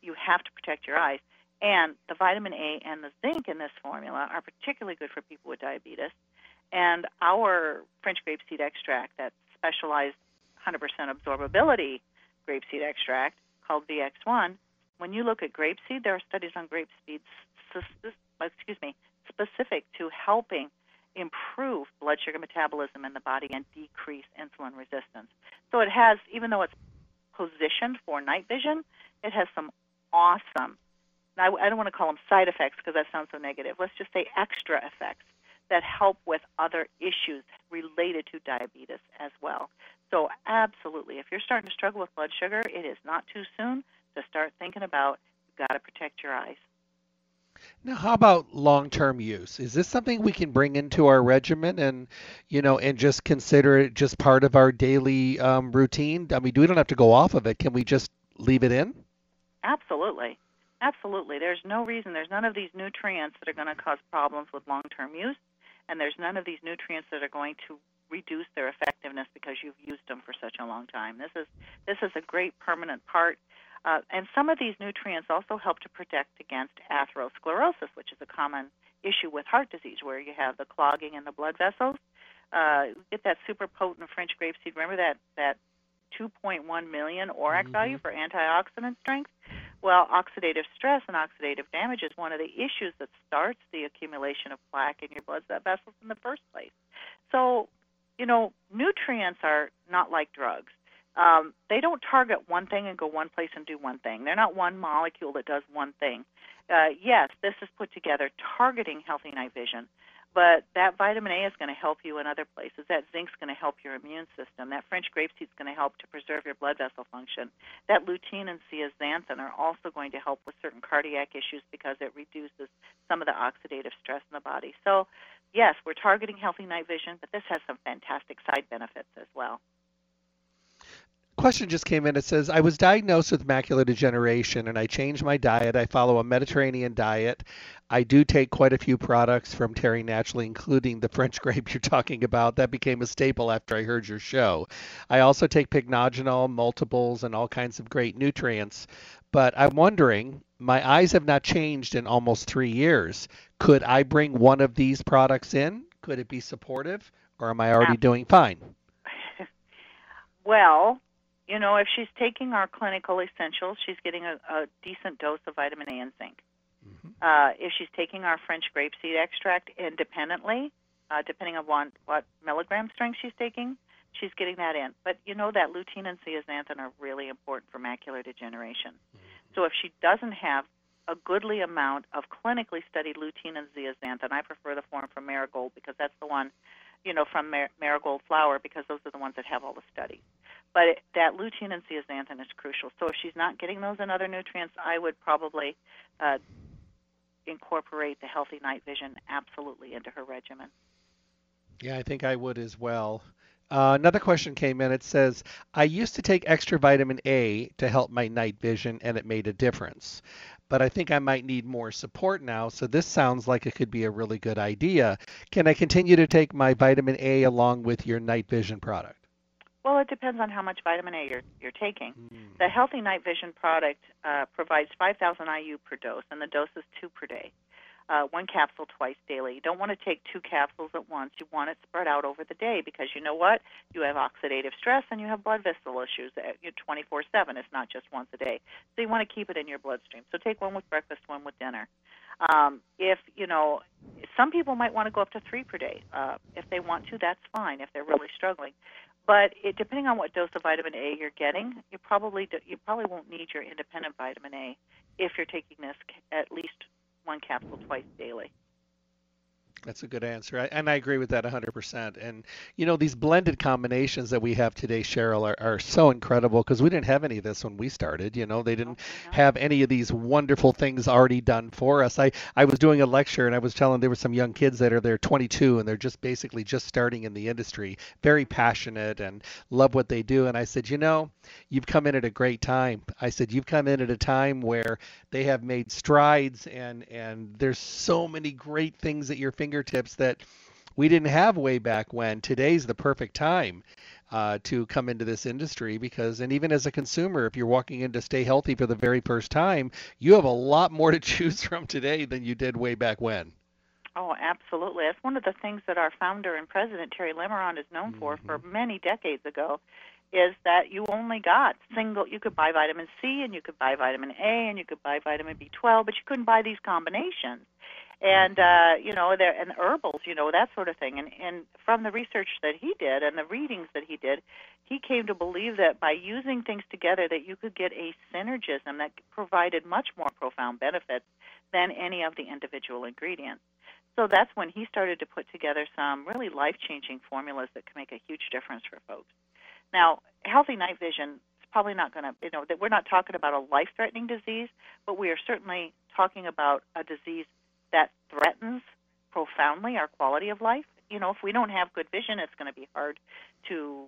you have to protect your eyes. And the vitamin A and the zinc in this formula are particularly good for people with diabetes. And our French grapeseed extract, that specialized 100% absorbability grapeseed extract called VX1, when you look at grapeseed, there are studies on grapeseed, excuse me, specific to helping improve blood sugar metabolism in the body and decrease insulin resistance. So it has, even though it's positioned for night vision, it has some awesome, I, I don't want to call them side effects because that sounds so negative. Let's just say extra effects that help with other issues related to diabetes as well. So, absolutely, if you're starting to struggle with blood sugar, it is not too soon to start thinking about you've got to protect your eyes. Now, how about long-term use? Is this something we can bring into our regimen and, you know, and just consider it just part of our daily um, routine? I mean, we don't have to go off of it. Can we just leave it in? Absolutely. Absolutely. There's no reason, there's none of these nutrients that are going to cause problems with long term use, and there's none of these nutrients that are going to reduce their effectiveness because you've used them for such a long time. This is this is a great permanent part. Uh, and some of these nutrients also help to protect against atherosclerosis, which is a common issue with heart disease, where you have the clogging in the blood vessels. Uh, get that super potent French grapeseed. Remember that that 2.1 million ORAC mm-hmm. value for antioxidant strength? Well, oxidative stress and oxidative damage is one of the issues that starts the accumulation of plaque in your blood vessels in the first place. So, you know, nutrients are not like drugs. Um, they don't target one thing and go one place and do one thing. They're not one molecule that does one thing. Uh, yes, this is put together targeting healthy night vision, but that vitamin A is going to help you in other places. That zinc's going to help your immune system. That French grapeseed is going to help to preserve your blood vessel function. That lutein and zeaxanthin are also going to help with certain cardiac issues because it reduces some of the oxidative stress in the body. So, yes, we're targeting healthy night vision, but this has some fantastic side benefits as well question just came in. It says, I was diagnosed with macular degeneration and I changed my diet. I follow a Mediterranean diet. I do take quite a few products from Terry Naturally, including the French grape you're talking about. That became a staple after I heard your show. I also take pycnogenol, multiples, and all kinds of great nutrients. But I'm wondering, my eyes have not changed in almost three years. Could I bring one of these products in? Could it be supportive? Or am I already doing fine? [laughs] well, you know, if she's taking our clinical essentials, she's getting a, a decent dose of vitamin A and zinc. Mm-hmm. Uh, if she's taking our French grapeseed extract independently, uh, depending on what, what milligram strength she's taking, she's getting that in. But you know that lutein and zeaxanthin are really important for macular degeneration. Mm-hmm. So if she doesn't have a goodly amount of clinically studied lutein and zeaxanthin, I prefer the form from Marigold because that's the one, you know, from Mar- Marigold flower because those are the ones that have all the studies. But it, that lutein and zeaxanthin is crucial. So if she's not getting those and other nutrients, I would probably uh, incorporate the healthy night vision absolutely into her regimen. Yeah, I think I would as well. Uh, another question came in. It says, I used to take extra vitamin A to help my night vision, and it made a difference. But I think I might need more support now, so this sounds like it could be a really good idea. Can I continue to take my vitamin A along with your night vision product? Well, it depends on how much vitamin A you're, you're taking. Mm. The Healthy Night Vision product uh, provides 5,000 IU per dose, and the dose is two per day. Uh, one capsule twice daily. You don't want to take two capsules at once. You want it spread out over the day because you know what? You have oxidative stress and you have blood vessel issues 24 7. It's not just once a day. So you want to keep it in your bloodstream. So take one with breakfast, one with dinner. Um, if, you know, some people might want to go up to three per day. Uh, if they want to, that's fine if they're really struggling. But it, depending on what dose of vitamin A you're getting, you probably do, you probably won't need your independent vitamin A if you're taking this at least one capsule twice daily. That's a good answer. I, and I agree with that 100%. And, you know, these blended combinations that we have today, Cheryl, are, are so incredible because we didn't have any of this when we started. You know, they didn't have any of these wonderful things already done for us. I, I was doing a lecture and I was telling there were some young kids that are they're 22 and they're just basically just starting in the industry, very passionate and love what they do. And I said, you know, you've come in at a great time. I said, you've come in at a time where they have made strides and, and there's so many great things at your fingertips that we didn't have way back when. Today's the perfect time uh, to come into this industry because, and even as a consumer, if you're walking in to stay healthy for the very first time, you have a lot more to [laughs] choose from today than you did way back when. Oh, absolutely. That's one of the things that our founder and president, Terry Lemerond, is known for mm-hmm. for many decades ago is that you only got single you could buy vitamin C and you could buy vitamin A and you could buy vitamin B12 but you couldn't buy these combinations and uh, you know, there and herbals, you know, that sort of thing. And and from the research that he did and the readings that he did, he came to believe that by using things together, that you could get a synergism that provided much more profound benefits than any of the individual ingredients. So that's when he started to put together some really life-changing formulas that can make a huge difference for folks. Now, healthy night vision is probably not going to, you know, that we're not talking about a life-threatening disease, but we are certainly talking about a disease that threatens profoundly our quality of life. You know, if we don't have good vision, it's going to be hard to,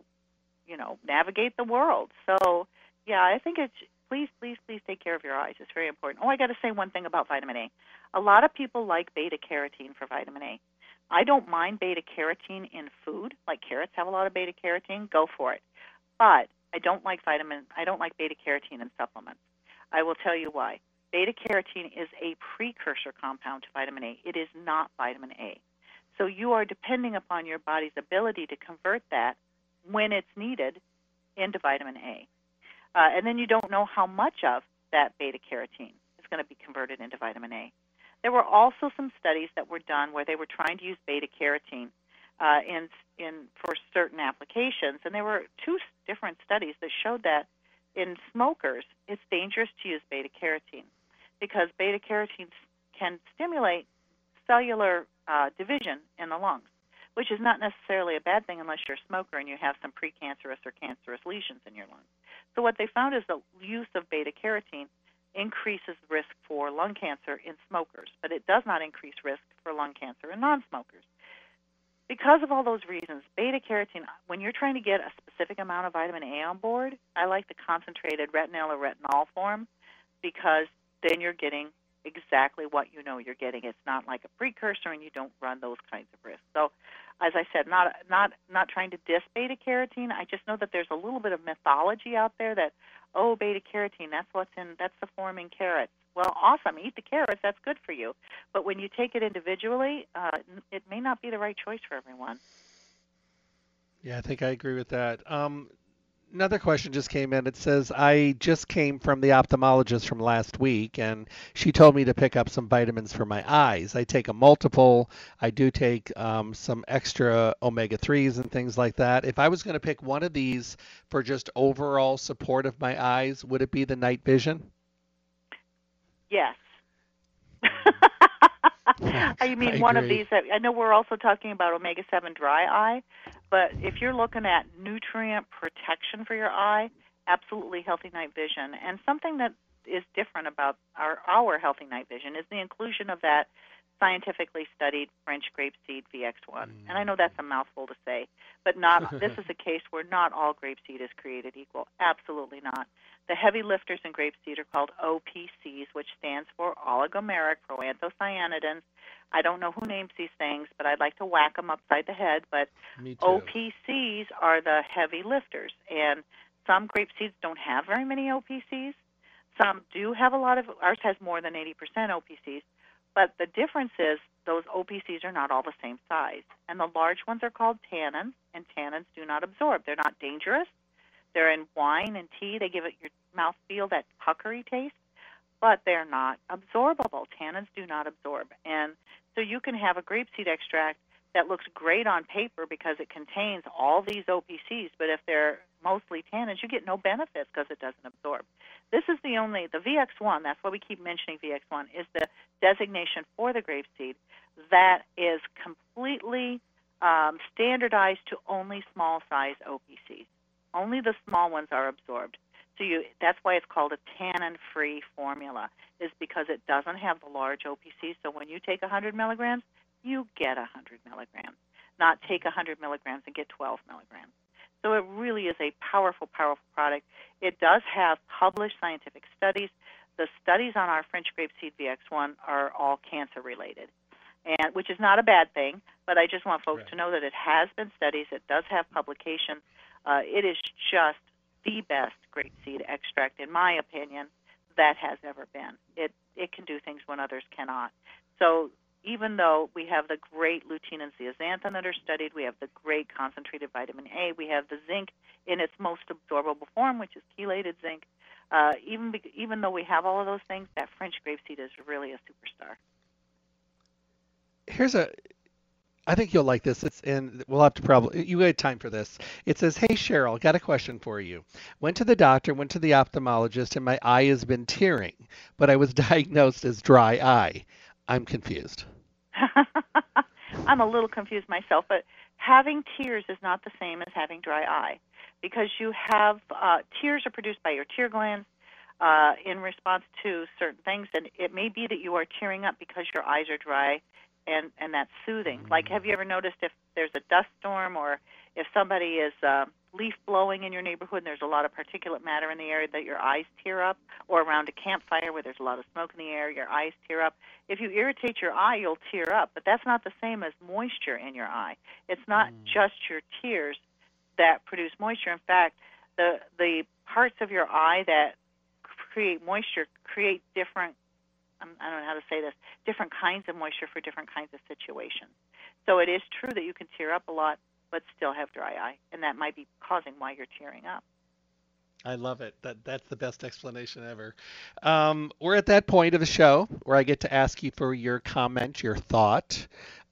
you know, navigate the world. So, yeah, I think it's please, please, please take care of your eyes. It's very important. Oh, I got to say one thing about vitamin A. A lot of people like beta carotene for vitamin A. I don't mind beta carotene in food, like carrots have a lot of beta carotene. Go for it. But I don't like vitamin. I don't like beta carotene in supplements. I will tell you why. Beta carotene is a precursor compound to vitamin A. It is not vitamin A. So you are depending upon your body's ability to convert that when it's needed into vitamin A. Uh, and then you don't know how much of that beta carotene is going to be converted into vitamin A. There were also some studies that were done where they were trying to use beta carotene uh, in, in for certain applications, and there were two different studies that showed that in smokers it's dangerous to use beta carotene because beta carotene can stimulate cellular uh, division in the lungs, which is not necessarily a bad thing unless you're a smoker and you have some precancerous or cancerous lesions in your lungs. So what they found is the use of beta carotene increases risk for lung cancer in smokers, but it does not increase risk for lung cancer in non-smokers. Because of all those reasons, beta carotene, when you're trying to get a specific amount of vitamin A on board, I like the concentrated retinol or retinol form because then you're getting exactly what you know you're getting. It's not like a precursor, and you don't run those kinds of risks. So, as I said, not not not trying to diss beta carotene. I just know that there's a little bit of mythology out there that oh, beta carotene, that's what's in that's the form in carrots. Well, awesome, eat the carrots. That's good for you. But when you take it individually, uh, it may not be the right choice for everyone. Yeah, I think I agree with that. Um, another question just came in. It says, I just came from the ophthalmologist from last week, and she told me to pick up some vitamins for my eyes. I take a multiple. I do take um, some extra omega 3s and things like that. If I was going to pick one of these for just overall support of my eyes, would it be the night vision? Yes. [laughs] [laughs] I mean, I one of these. I know we're also talking about omega 7 dry eye, but if you're looking at nutrient protection for your eye, absolutely healthy night vision. And something that is different about our, our healthy night vision is the inclusion of that scientifically studied French grapeseed VX1. Mm. And I know that's a mouthful to say, but not [laughs] this is a case where not all grapeseed is created equal. Absolutely not. The heavy lifters in grapeseed are called OPCs, which stands for oligomeric proanthocyanidins. I don't know who names these things, but I'd like to whack them upside the head. But OPCs are the heavy lifters, and some grape seeds don't have very many OPCs. Some do have a lot of. Ours has more than 80% OPCs, but the difference is those OPCs are not all the same size. And the large ones are called tannins, and tannins do not absorb. They're not dangerous. They're in wine and tea. They give it your mouth feel that puckery taste, but they're not absorbable. Tannins do not absorb. And so you can have a grapeseed extract that looks great on paper because it contains all these OPCs, but if they're mostly tannins, you get no benefits because it doesn't absorb. This is the only, the VX1, that's why we keep mentioning VX1, is the designation for the grapeseed that is completely um, standardized to only small size OPCs. Only the small ones are absorbed. So you, that's why it's called a tannin-free formula, is because it doesn't have the large OPCs. So when you take 100 milligrams, you get 100 milligrams, not take 100 milligrams and get 12 milligrams. So it really is a powerful, powerful product. It does have published scientific studies. The studies on our French grapeseed VX1 are all cancer related, and which is not a bad thing. But I just want folks right. to know that it has been studies. It does have publications. Uh, it is just the best grapeseed extract, in my opinion, that has ever been. It it can do things when others cannot. So even though we have the great lutein and zeaxanthin that are studied, we have the great concentrated vitamin A, we have the zinc in its most absorbable form, which is chelated zinc. Uh, even even though we have all of those things, that French grapeseed is really a superstar. Here's a I think you'll like this. It's and we'll have to probably you had time for this. It says, "Hey Cheryl, got a question for you. Went to the doctor, went to the ophthalmologist, and my eye has been tearing, but I was [laughs] diagnosed as dry eye. I'm confused." [laughs] I'm a little confused myself, but having tears is not the same as having dry eye, because you have uh, tears are produced by your tear glands. Uh, in response to certain things, and it may be that you are tearing up because your eyes are dry and and that's soothing. Like, have you ever noticed if there's a dust storm or if somebody is uh, leaf blowing in your neighborhood and there's a lot of particulate matter in the area that your eyes tear up, or around a campfire where there's a lot of smoke in the air, your eyes tear up. If you irritate your eye, you'll tear up, but that's not the same as moisture in your eye. It's not mm. just your tears that produce moisture. In fact, the the parts of your eye that create moisture create different I don't know how to say this, different kinds of moisture for different kinds of situations. So it is true that you can tear up a lot, but still have dry eye, and that might be causing why you're tearing up. I love it. That that's the best explanation ever. Um, we're at that point of the show where I get to ask you for your comment, your thought,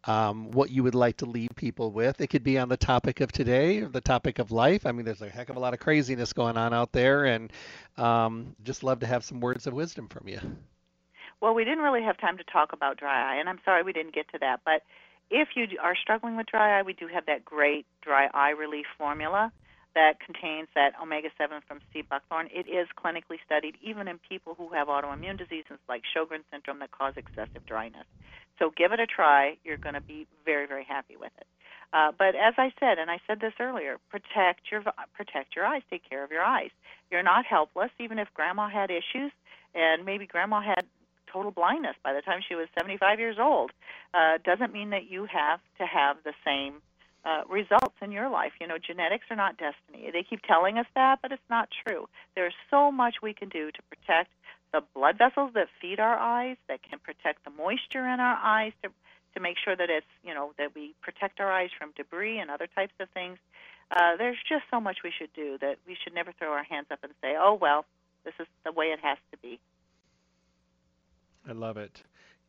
um, what you would like to leave people with. It could be on the topic of today or the topic of life. I mean, there's a heck of a lot of craziness going on out there, and um, just love to have some words of wisdom from you. Well, we didn't really have time to talk about dry eye, and I'm sorry we didn't get to that. But if you are struggling with dry eye, we do have that great dry eye relief formula that contains that omega 7 from sea buckthorn. It is clinically studied even in people who have autoimmune diseases like Sjogren's syndrome that cause excessive dryness. So give it a try. You're going to be very, very happy with it. Uh, but as I said, and I said this earlier, protect your protect your eyes. Take care of your eyes. You're not helpless. Even if Grandma had issues, and maybe Grandma had total blindness by the time she was 75 years old uh, doesn't mean that you have to have the same uh, results in your life. You know, genetics are not destiny. They keep telling us that, but it's not true. There's so much we can do to protect the blood vessels that feed our eyes, that can protect the moisture in our eyes, to to make sure that it's you know that we protect our eyes from debris and other types of things. Uh, there's just so much we should do that we should never throw our hands up and say, "Oh well, this is the way it has to be." I love it.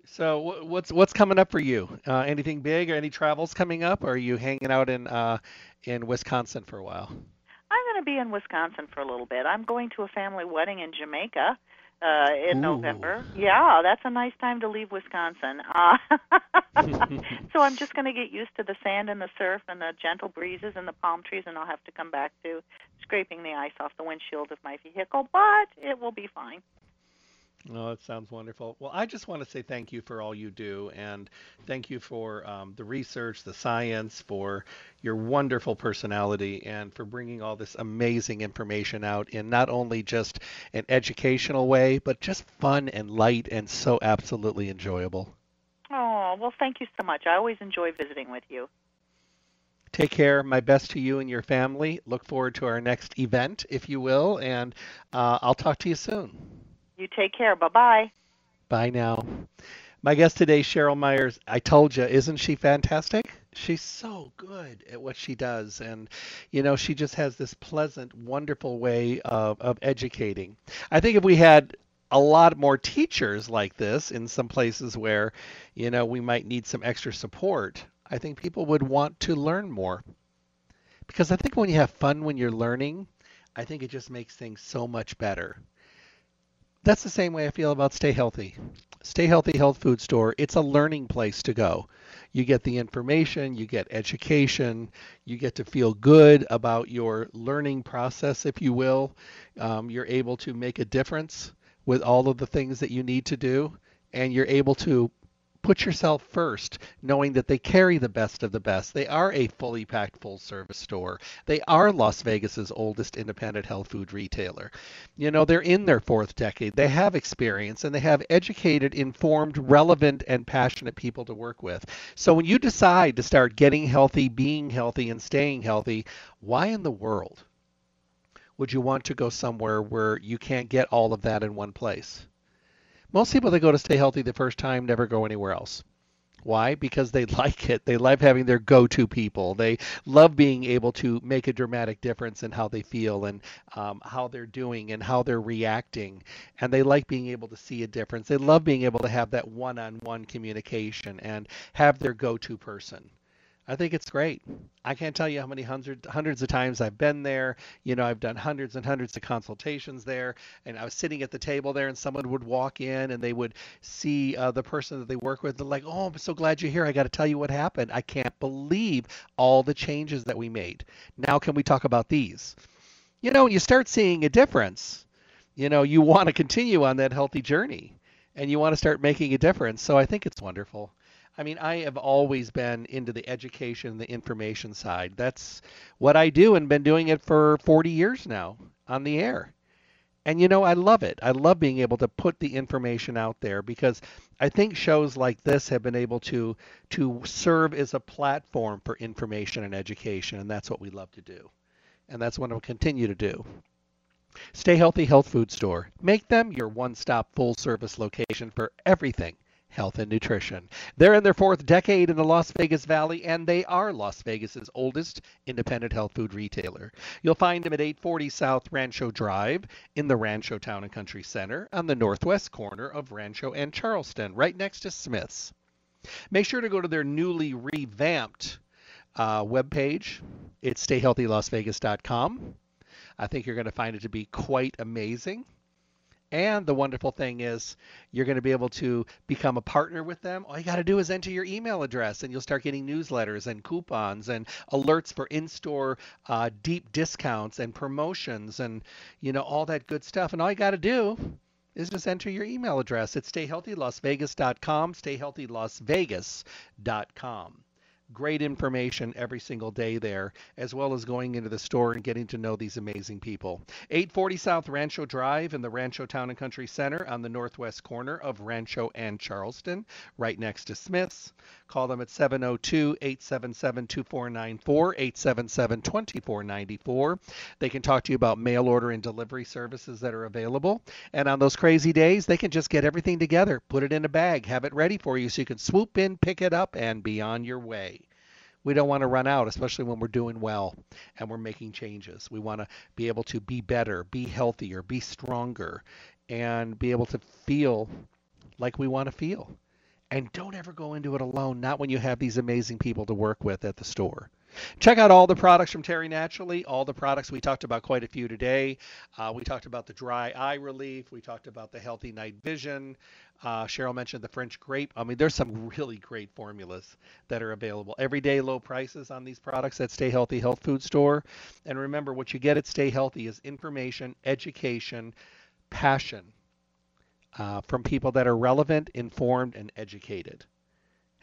So what's what's coming up for you? Uh, anything big or any travels coming up? Or are you hanging out in uh, in Wisconsin for a while? I'm going to be in Wisconsin for a little bit. I'm going to a family wedding in Jamaica uh, in Ooh. November. Yeah, that's a nice time to leave Wisconsin. Uh, [laughs] so I'm just going to get used to the sand and the surf and the gentle breezes and the palm trees, and I'll have to come back to scraping the ice off the windshield of my vehicle, but it will be fine. Oh, that sounds wonderful. Well, I just want to say thank you for all you do, and thank you for um, the research, the science, for your wonderful personality, and for bringing all this amazing information out in not only just an educational way, but just fun and light and so absolutely enjoyable. Oh, well, thank you so much. I always enjoy visiting with you. Take care. My best to you and your family. Look forward to our next event, if you will, and uh, I'll talk to you soon. You take care. Bye bye. Bye now. My guest today, Cheryl Myers. I told you, isn't she fantastic? She's so good at what she does. And, you know, she just has this pleasant, wonderful way of, of educating. I think if we had a lot more teachers like this in some places where, you know, we might need some extra support, I think people would want to learn more. Because I think when you have fun when you're learning, I think it just makes things so much better. That's the same way I feel about Stay Healthy. Stay Healthy Health Food Store, it's a learning place to go. You get the information, you get education, you get to feel good about your learning process, if you will. Um, you're able to make a difference with all of the things that you need to do, and you're able to put yourself first, knowing that they carry the best of the best. They are a fully packed full service store. They are Las Vegas's oldest independent health food retailer. You know, they're in their fourth decade. They have experience and they have educated, informed, relevant, and passionate people to work with. So when you decide to start getting healthy, being healthy, and staying healthy, why in the world would you want to go somewhere where you can't get all of that in one place? Most people that go to Stay Healthy the first time never go anywhere else. Why? Because they [laughs] like it. They love having their go to people. They love being able to make a dramatic difference in how they feel and um, how they're doing and how they're reacting. And they like being able to see a difference. They love being able to have that one on one communication and have their go to person. I think it's great. I can't tell you how many hundreds hundreds of times I've been there. You know, I've done hundreds and hundreds of consultations there, and I was sitting at the table there, and someone would walk in, and they would see uh, the person that they work with, and like, "Oh, I'm so glad you're here. I got to tell you what happened. I can't believe all the changes that we made. Now, can we talk about these?" You know, you start seeing a difference. You know, you want to continue on that healthy journey, and you want to start making a difference. So I think it's wonderful. I mean, I have always been into the education, and the information side. That's what I do and been doing it for 40 years now on the air. And you know, I love it. I love being able to put the information out there because I think shows like this have been able to to serve as a platform for information and education, and that's what we love to do. And that's what we'll continue to do. Stay Healthy Health Food Store. Make them your one-stop full-service location for everything health and nutrition. They're in their fourth decade in the Las Vegas Valley, and they are Las Vegas's oldest independent health food retailer. You'll find them at 840 South Rancho Drive in the Rancho Town and Country Center on the northwest corner of Rancho and Charleston, right next to Smith's. Make sure to go to their newly revamped uh, webpage. It's stayhealthylasvegas.com. I think you're going to find it to be quite amazing. And the wonderful thing is, you're going to be able to become a partner with them. All you got to do is enter your email address, and you'll start getting newsletters and coupons and alerts for in-store uh, deep discounts and promotions and you know all that good stuff. And all you got to do is just enter your email address. It's stayhealthylasvegas.com, stayhealthylasvegas.com great information every single day there, as well as going into the store and getting to know these amazing people. 840 South Rancho Drive in the Rancho Town and Country Center on the northwest corner of Rancho and Charleston, right next to Smith's. Call them at 702 877 2494, 877 2494. They can talk to you about mail order and delivery services that are available. And on those crazy days, they can just get everything together, put it in a bag, have it ready for you so you can swoop in, pick it up, and be on your way we don't want to run out, especially when we're doing well and we're making changes. We want to be able to be better, be healthier, be stronger, and be able to feel like we want to feel. And don't ever go into it alone, not when you have these amazing people to work with at the store. Check out all the products from Terry Naturally, all the products. We talked about quite a few today. Uh, we talked about the dry eye relief. We talked about the healthy night vision. Uh, Cheryl mentioned the French grape. I mean, there's some really great formulas that are available. Everyday low prices on these products at Stay Healthy Health Food Store. And remember, what you get at Stay Healthy is information, education, passion uh, from people that are relevant, informed, and educated.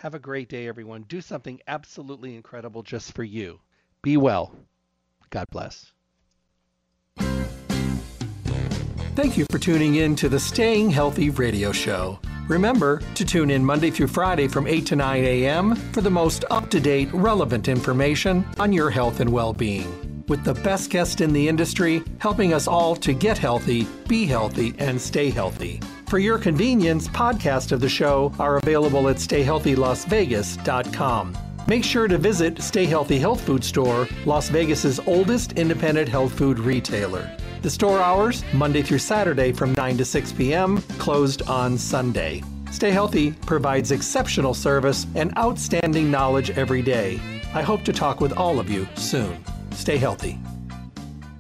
Have a great day, everyone. Do something absolutely incredible just for you. Be well. God bless. Thank you for tuning in to the Staying Healthy radio show. Remember to tune in Monday through Friday from 8 to 9 a.m. for the most up to date, relevant information on your health and well being with the best guest in the industry, helping us all to get healthy, be healthy, and stay healthy. For your convenience, podcasts of the show are available at stayhealthylasvegas.com. Make sure to visit Stay Healthy Health Food Store, Las Vegas's oldest independent health food retailer. The store hours, Monday through Saturday from 9 to 6 p.m., closed on Sunday. Stay Healthy provides exceptional service and outstanding knowledge every day. I hope to talk with all of you soon. Stay healthy.